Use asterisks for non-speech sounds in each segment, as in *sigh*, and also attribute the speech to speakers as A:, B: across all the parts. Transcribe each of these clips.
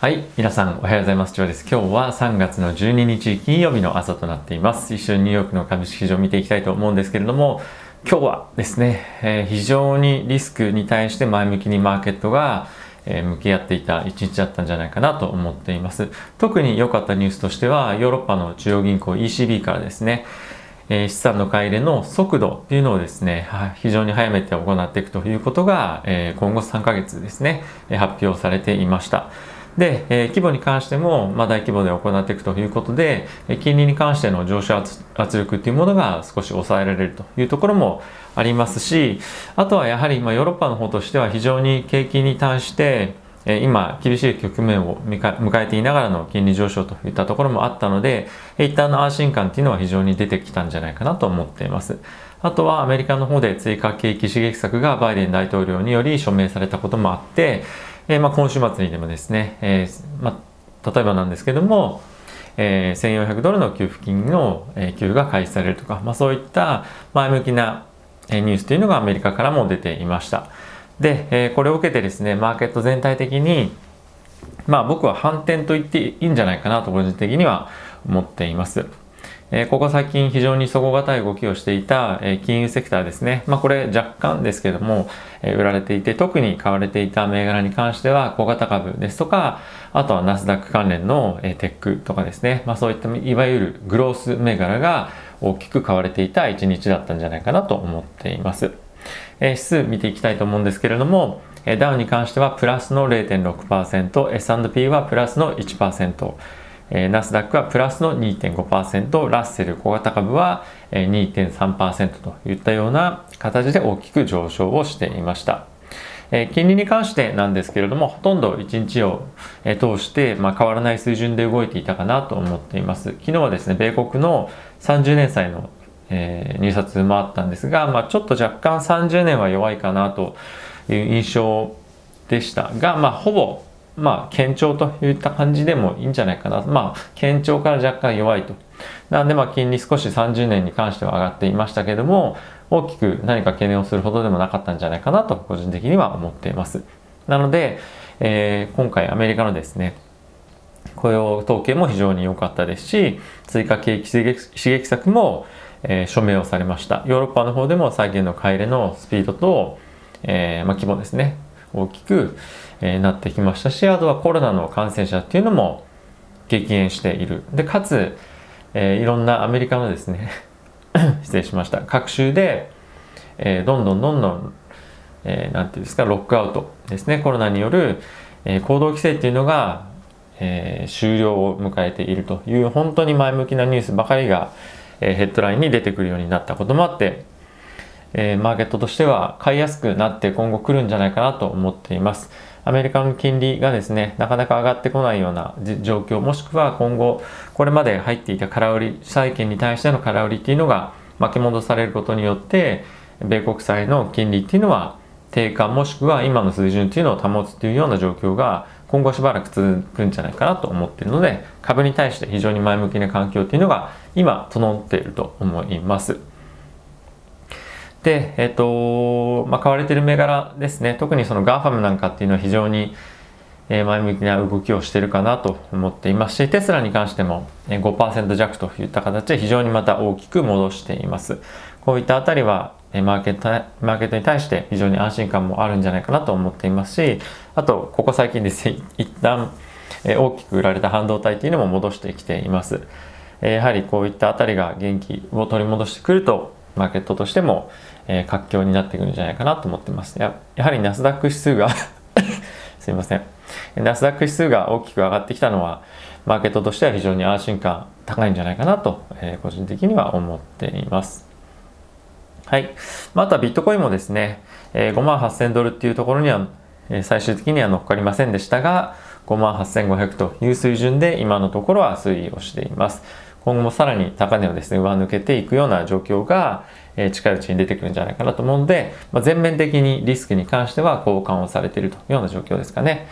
A: はい。皆さん、おはようございます。ジョーです。今日は3月の12日金曜日の朝となっています。一緒にニューヨークの株式市場を見ていきたいと思うんですけれども、今日はですね、えー、非常にリスクに対して前向きにマーケットが、え、向き合っていた一日だったんじゃないかなと思っています。特に良かったニュースとしては、ヨーロッパの中央銀行 ECB からですね、え、資産の買い入れの速度っていうのをですね、非常に早めて行っていくということが、え今後3ヶ月ですね、発表されていました。で、えー、規模に関しても、まあ、大規模で行っていくということで、え金利に関しての上昇圧力っていうものが少し抑えられるというところもありますし、あとはやはり、ま、ヨーロッパの方としては非常に景気に対して、え今、厳しい局面を迎えていながらの金利上昇といったところもあったので、一旦の安心感っていうのは非常に出てきたんじゃないかなと思っています。あとはアメリカの方で追加景気刺激策がバイデン大統領により署名されたこともあって、えー、まあ、今週末にでもですね、えー、まあ、例えばなんですけども、えー、1400ドルの給付金の、え給付が開始されるとか、まあ、そういった前向きなえニュースというのがアメリカからも出ていました。で、えこれを受けてですね、マーケット全体的に、まあ僕は反転と言っていいんじゃないかなと個人的には思っています。ここ最近非常に底堅い動きをしていた、金融セクターですね。まあこれ若干ですけども、売られていて、特に買われていた銘柄に関しては小型株ですとか、あとはナスダック関連の、テックとかですね。まあそういったいわゆるグロース銘柄が大きく買われていた一日だったんじゃないかなと思っています。指数見ていきたいと思うんですけれども、ダウンに関してはプラスの0.6%、S&P はプラスの1%、えー、ナスダックはプラスの2.5%、ラッセル小型株は2.3%といったような形で大きく上昇をしていました。え、金利に関してなんですけれども、ほとんど1日を、え、通して、まあ、変わらない水準で動いていたかなと思っています。昨日はですね、米国の30年債の、えー、入札もあったんですが、まあ、ちょっと若干30年は弱いかなという印象でしたが、まあ、ほぼまあ、堅調といった感じでもいいんじゃないかな。まあ、堅調から若干弱いと。なんで、まあ、金利少し30年に関しては上がっていましたけども、大きく何か懸念をするほどでもなかったんじゃないかなと、個人的には思っています。なので、えー、今回アメリカのですね、雇用統計も非常に良かったですし、追加景気刺激策も、えー、署名をされました。ヨーロッパの方でも債券の買い入れのスピードと、えー、まあ、規模ですね、大きく、えなってきましたしあとはコロナの感染者っていうのも激減している。でかつ、えー、いろんなアメリカのですね *coughs* 失礼しました。各州で、えー、どんどんどんどん何、えー、て言うんですかロックアウトですね。コロナによる、え、行動規制っていうのが、え、終了を迎えているという本当に前向きなニュースばかりが、え、ヘッドラインに出てくるようになったこともあってえー、マーケットとしては買いやすくなって今後来るんじゃないかなと思っています。アメリカの金利がですね、なかなか上がってこないような状況、もしくは今後、これまで入っていた空売り、債券に対しての空売りっていうのが巻き戻されることによって、米国債の金利っていうのは低下もしくは今の水準っていうのを保つっていうような状況が今後しばらく続くんじゃないかなと思っているので株に対して非常に前向きな環境っていうのが今整っていると思います。で、えっ、と、まあ、買われてる銘柄ですね。特にその GAFAM なんかっていうのは非常に前向きな動きをしてるかなと思っていますし、テスラに関しても5%弱といった形で非常にまた大きく戻しています。こういったあたりはマーケット、マーケットに対して非常に安心感もあるんじゃないかなと思っていますし、あと、ここ最近ですね、*laughs* 一旦大きく売られた半導体っていうのも戻してきています。やはりこういったあたりが元気を取り戻してくると、マーケットとしても、えー、活況になってくるんじゃないかなと思ってます。ややはりナスダック指数が *laughs* すいません。ナスダック指数が大きく上がってきたのはマーケットとしては非常に安心感高いんじゃないかなと、えー、個人的には思っています。はい、まあ、あとはビットコインもですね、えー、5万8000ドルっていうところには、え、最終的には乗っかりませんでしたが5万8500という水準で今のところは推移をしています。今後もさらに高値をですね上抜けていくような状況が、え近いうちに出てくるんじゃないかなと思うので、まあ、全面的にリスクに関しては交換をされているというような状況ですかね。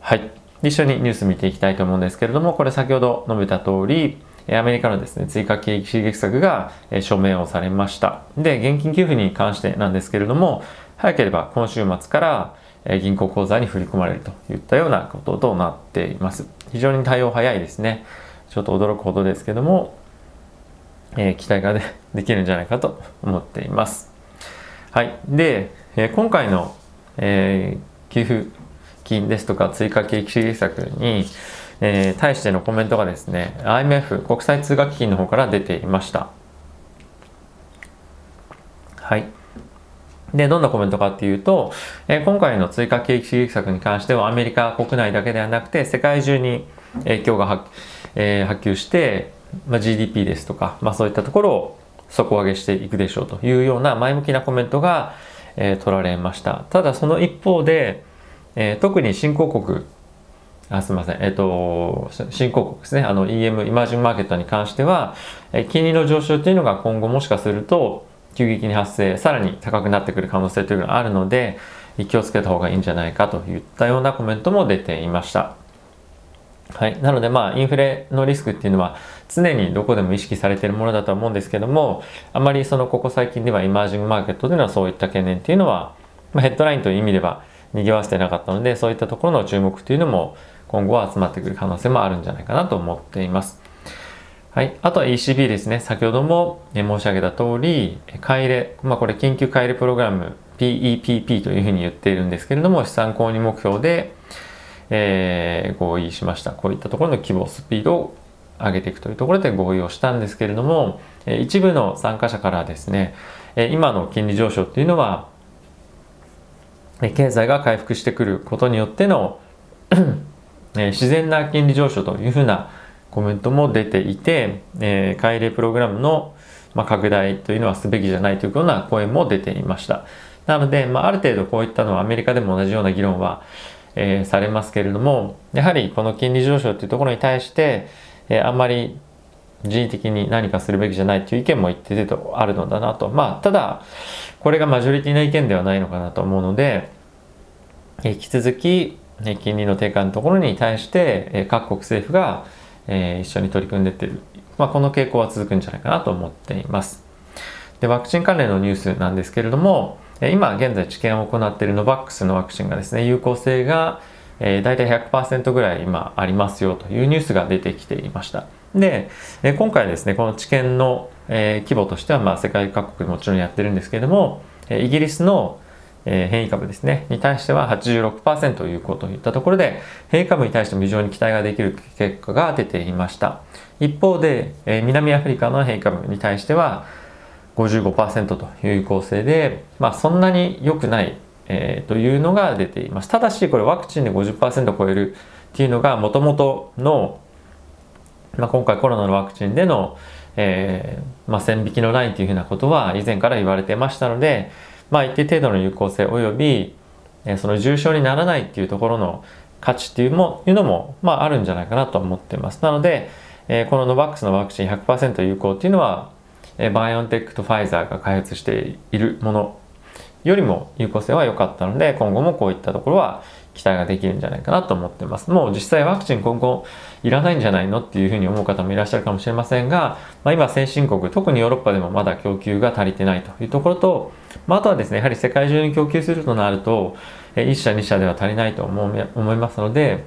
A: はい。一緒にニュース見ていきたいと思うんですけれども、これ先ほど述べた通り、アメリカのですね、追加景気刺激策が署名をされました。で、現金給付に関してなんですけれども、早ければ今週末からえ銀行口座に振り込まれるといったようなこととなっています。非常に対応早いですね。ちょっと驚くほどですけども、えー、期待がで *laughs* できるんじゃないかと思っています。はい。で、えー、今回の、えー、給付金ですとか追加景気刺激策に、えー、対してのコメントがですね、IMF 国際通貨基金の方から出ていました。はい。で、どんなコメントかっていうと、えー、今回の追加景気刺激策に関してはアメリカ国内だけではなくて世界中に影響が,、えー、波及して、まあ、GDP ですとか、まあ、そういったところを底上げしていくでしょうというような前向きなコメントが、えー、取られました。ただその一方で、えー、特に新興国あすみません、えっ、ー、と、新興国ですね、あの EM、イマージンマーケットに関しては、え金利の上昇というのが今後もしかすると、急激に発生さらに高くなってくる可能性というのがあるので気をつけた方がいいんじゃないかといったようなコメントも出ていました。はい、なのでまあインフレのリスクっていうのは常にどこでも意識されているものだと思うんですけどもあまりそのここ最近ではイマージングマーケットでのそういった懸念っていうのは、まあ、ヘッドラインという意味では賑わせてなかったのでそういったところの注目っていうのも今後は集まってくる可能性もあるんじゃないかなと思っています。はい。あとは ECB ですね。先ほども申し上げた通り、買い入れ、まあこれ緊急買い入れプログラム PEPP というふうに言っているんですけれども、資産購入目標で、えー、合意しました。こういったところの規模、スピードを上げていくというところで合意をしたんですけれども、え一部の参加者からですね、え今の金利上昇っていうのは、え経済が回復してくることによっての *coughs* え自然な金利上昇というふうなコメントも出ていて、えー、改例プログラムの、まあ、拡大というのはすべきじゃないというような声も出ていました。なので、まあ、ある程度こういったのはアメリカでも同じような議論は、えー、されますけれども、やはりこの金利上昇というところに対して、えー、あんまり人為的に何かするべきじゃないという意見も一定程度あるのだなと。まあ、ただ、これがマジョリティな意見ではないのかなと思うので、引き続き、金利の低下のところに対して、各国政府が、え、一緒に取り組んでってる、まあ、この傾向は続くんじゃないかなと思っています。で、ワクチン関連のニュースなんですけれども、今現在治験を行っているノバックスのワクチンがですね、有効性が、えー、大体100%ぐらい今ありますよというニュースが出てきていました。で、え今回ですね、この治験の、え、規模としては、まあ、世界各国もちろんやってるんですけれども、えイギリスのえ、変異株ですね、に対しては86%有効といったところで、変異株に対しても非常に期待ができる結果が出ていました。一方で、え、南アフリカの変異株に対しては55%という有効性で、まあ、そんなに良くない、えー、というのが出ています。ただし、これワクチンで50%超えるっていうのが、もともとの、まあ、今回コロナのワクチンでの、えーまあ、線引きのラインというふうなことは以前から言われてましたので、まあ、一定程度の有効性および、えその重症にならないっていうところの価値っていうもいうのも、まあ、あるんじゃないかなと思ってます。なので、えこのノバックスのワクチン100%有効っていうのは、えバイオンテックとファイザーが開発しているものよりも有効性は良かったので、今後もこういったところは期待ができるんじゃないかなと思ってます。もう実際ワクチン今後いらないんじゃないのっていうふうに思う方もいらっしゃるかもしれませんが、まあ、今先進国、特にヨーロッパでもまだ供給が足りてないというところと、まあ、あとはですね、やはり世界中に供給するとなると、1社2社では足りないと思いますので、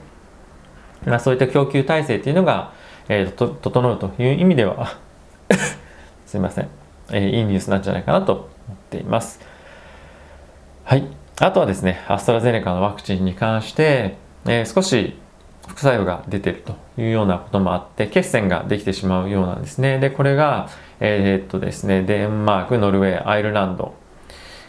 A: まあ、そういった供給体制っていうのが、えー、と整うという意味では *laughs* すいません、えー、いいニュースなんじゃないかなと思っています。はい。あとはですね、アストラゼネカのワクチンに関して、えー、少し副作用が出てるというようなこともあって、血栓ができてしまうようなんですね。で、これが、えー、っとですね、デンマーク、ノルウェー、アイルランド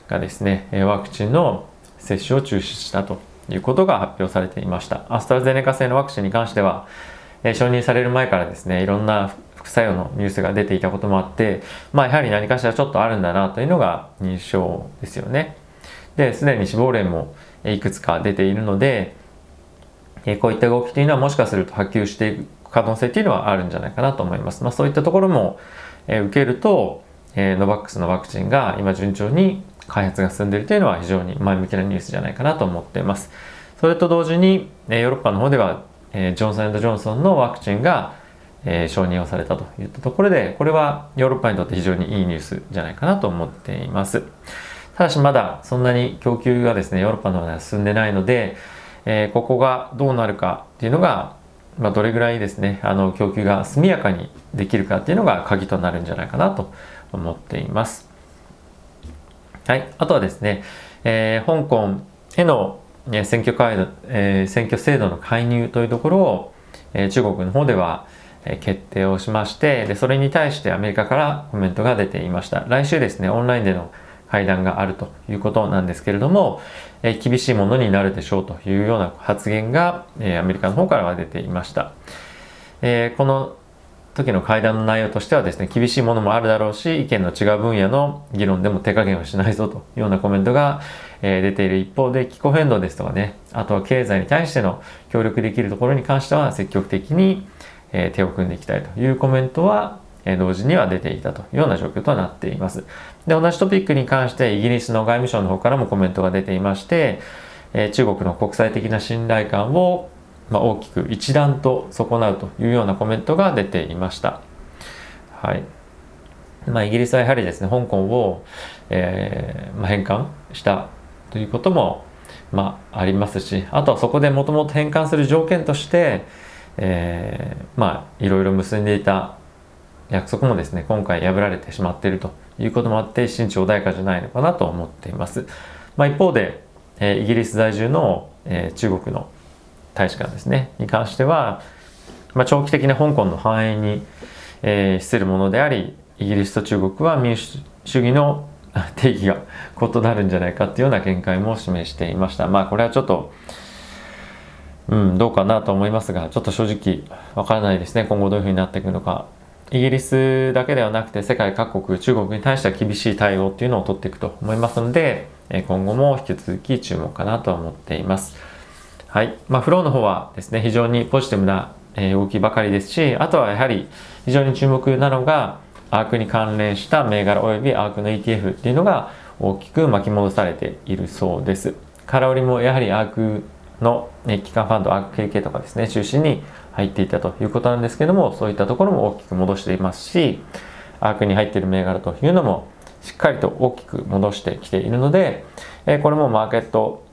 A: がですね、ワクチンの接種を中止したということが発表されていました。アストラゼネカ製のワクチンに関しては、えー、承認される前からですね、いろんな副作用のニュースが出ていたこともあって、まあやはり何かしらちょっとあるんだなというのが認証ですよね。で、すでに死亡例もいくつか出ているので、こういった動きというのはもしかすると波及していく可能性というのはあるんじゃないかなと思います。まあ、そういったところも受けると、ノバックスのワクチンが今順調に開発が進んでいるというのは非常に前向きなニュースじゃないかなと思っています。それと同時に、ヨーロッパの方では、ジョンソンジョンソンのワクチンが承認をされたといったところで、これはヨーロッパにとって非常にいいニュースじゃないかなと思っています。ただしまだそんなに供給がですねヨーロッパの方では進んでないので、えー、ここがどうなるかっていうのが、まあ、どれぐらいですねあの供給が速やかにできるかっていうのが鍵となるんじゃないかなと思っています。はい、あとはですね、えー、香港への選挙カード、えー、選挙制度の介入というところを、えー、中国の方では決定をしましてでそれに対してアメリカからコメントが出ていました来週ですねオンラインでの会談があるということなんですけれども、えー、厳しいものになるでしょうというような発言が、えー、アメリカの方からは出ていました、えー、この時の会談の内容としてはですね厳しいものもあるだろうし意見の違う分野の議論でも手加減をしないぞというようなコメントが、えー、出ている一方で気候変動ですとかねあとは経済に対しての協力できるところに関しては積極的に、えー、手を組んでいきたいというコメントは、同時には出ていたというような状況となっていますで同じトピックに関してイギリスの外務省の方からもコメントが出ていまして、え中国の国際的な信頼感をま、大きく一段と損なうというようなコメントが出ていました。はいまあ、イギリスはやはりですね香港を、えーまあ、返還したということも、まあ、ありますしあとはそこでもともと返還する条件として、えー、まあいろいろ結んでいた約束もですね今回破られてしまっているということもあって心地穏やかじゃないのかなと思っています。まあ、一方で、えー、イギリス在住の、えー、中国の大使館ですねに関しては、まあ、長期的な香港の繁栄に、えー、資するものでありイギリスと中国は民主主義の *laughs* 定義が異なるんじゃないかっていうような見解も示していました。まあこれはちょっとうんどうかなと思いますがちょっと正直わからないですね。今後どういうふうになっていくのか。イギリスだけではなくて世界各国中国に対しては厳しい対応っていうのを取っていくと思いますので今後も引き続き注目かなと思っています。はい。まあ、フローの方はですね、非常にポジティブな動きばかりですし、あとはやはり非常に注目なのが、アークに関連した銘柄及びアークの ETF っていうのが大きく巻き戻されているそうです。空売りもやはりアークの、ね、機関ファンド、アーク KK とかですね、中心に入っていたということなんですけども、そういったところも大きく戻していますし、アークに入っている銘柄というのもしっかりと大きく戻してきているので、えこれもマーケット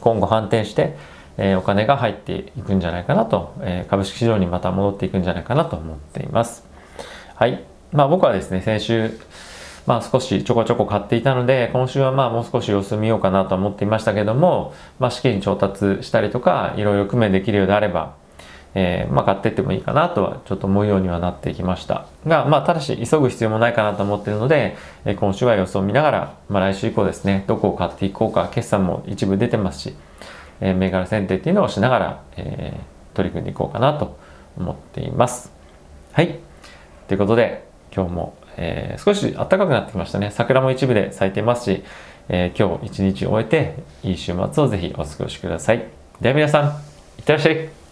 A: 今後反転して、え、お金が入っていくんじゃないかなと、え、株式市場にまた戻っていくんじゃないかなと思っています。はい。まあ僕はですね、先週、まあ少しちょこちょこ買っていたので、今週はまあもう少し様子見ようかなと思っていましたけども、まあ資金調達したりとか、いろいろ工面できるようであれば、えー、まあ買ってってもいいかなとはちょっと思うようにはなってきましたが、まあただし急ぐ必要もないかなと思っているので、えー、今週は様子を見ながら、まあ来週以降ですね、どこを買っていこうか、決算も一部出てますし、えー、銘柄選定っていうのをしながら、えー、取り組んでいこうかなと思っています。はい。ということで、今日も、えー、少し暖かくなってきましたね。桜も一部で咲いてますし、えー、今日一日終えて、いい週末をぜひお過ごしください。では皆さん、いってらっしゃい。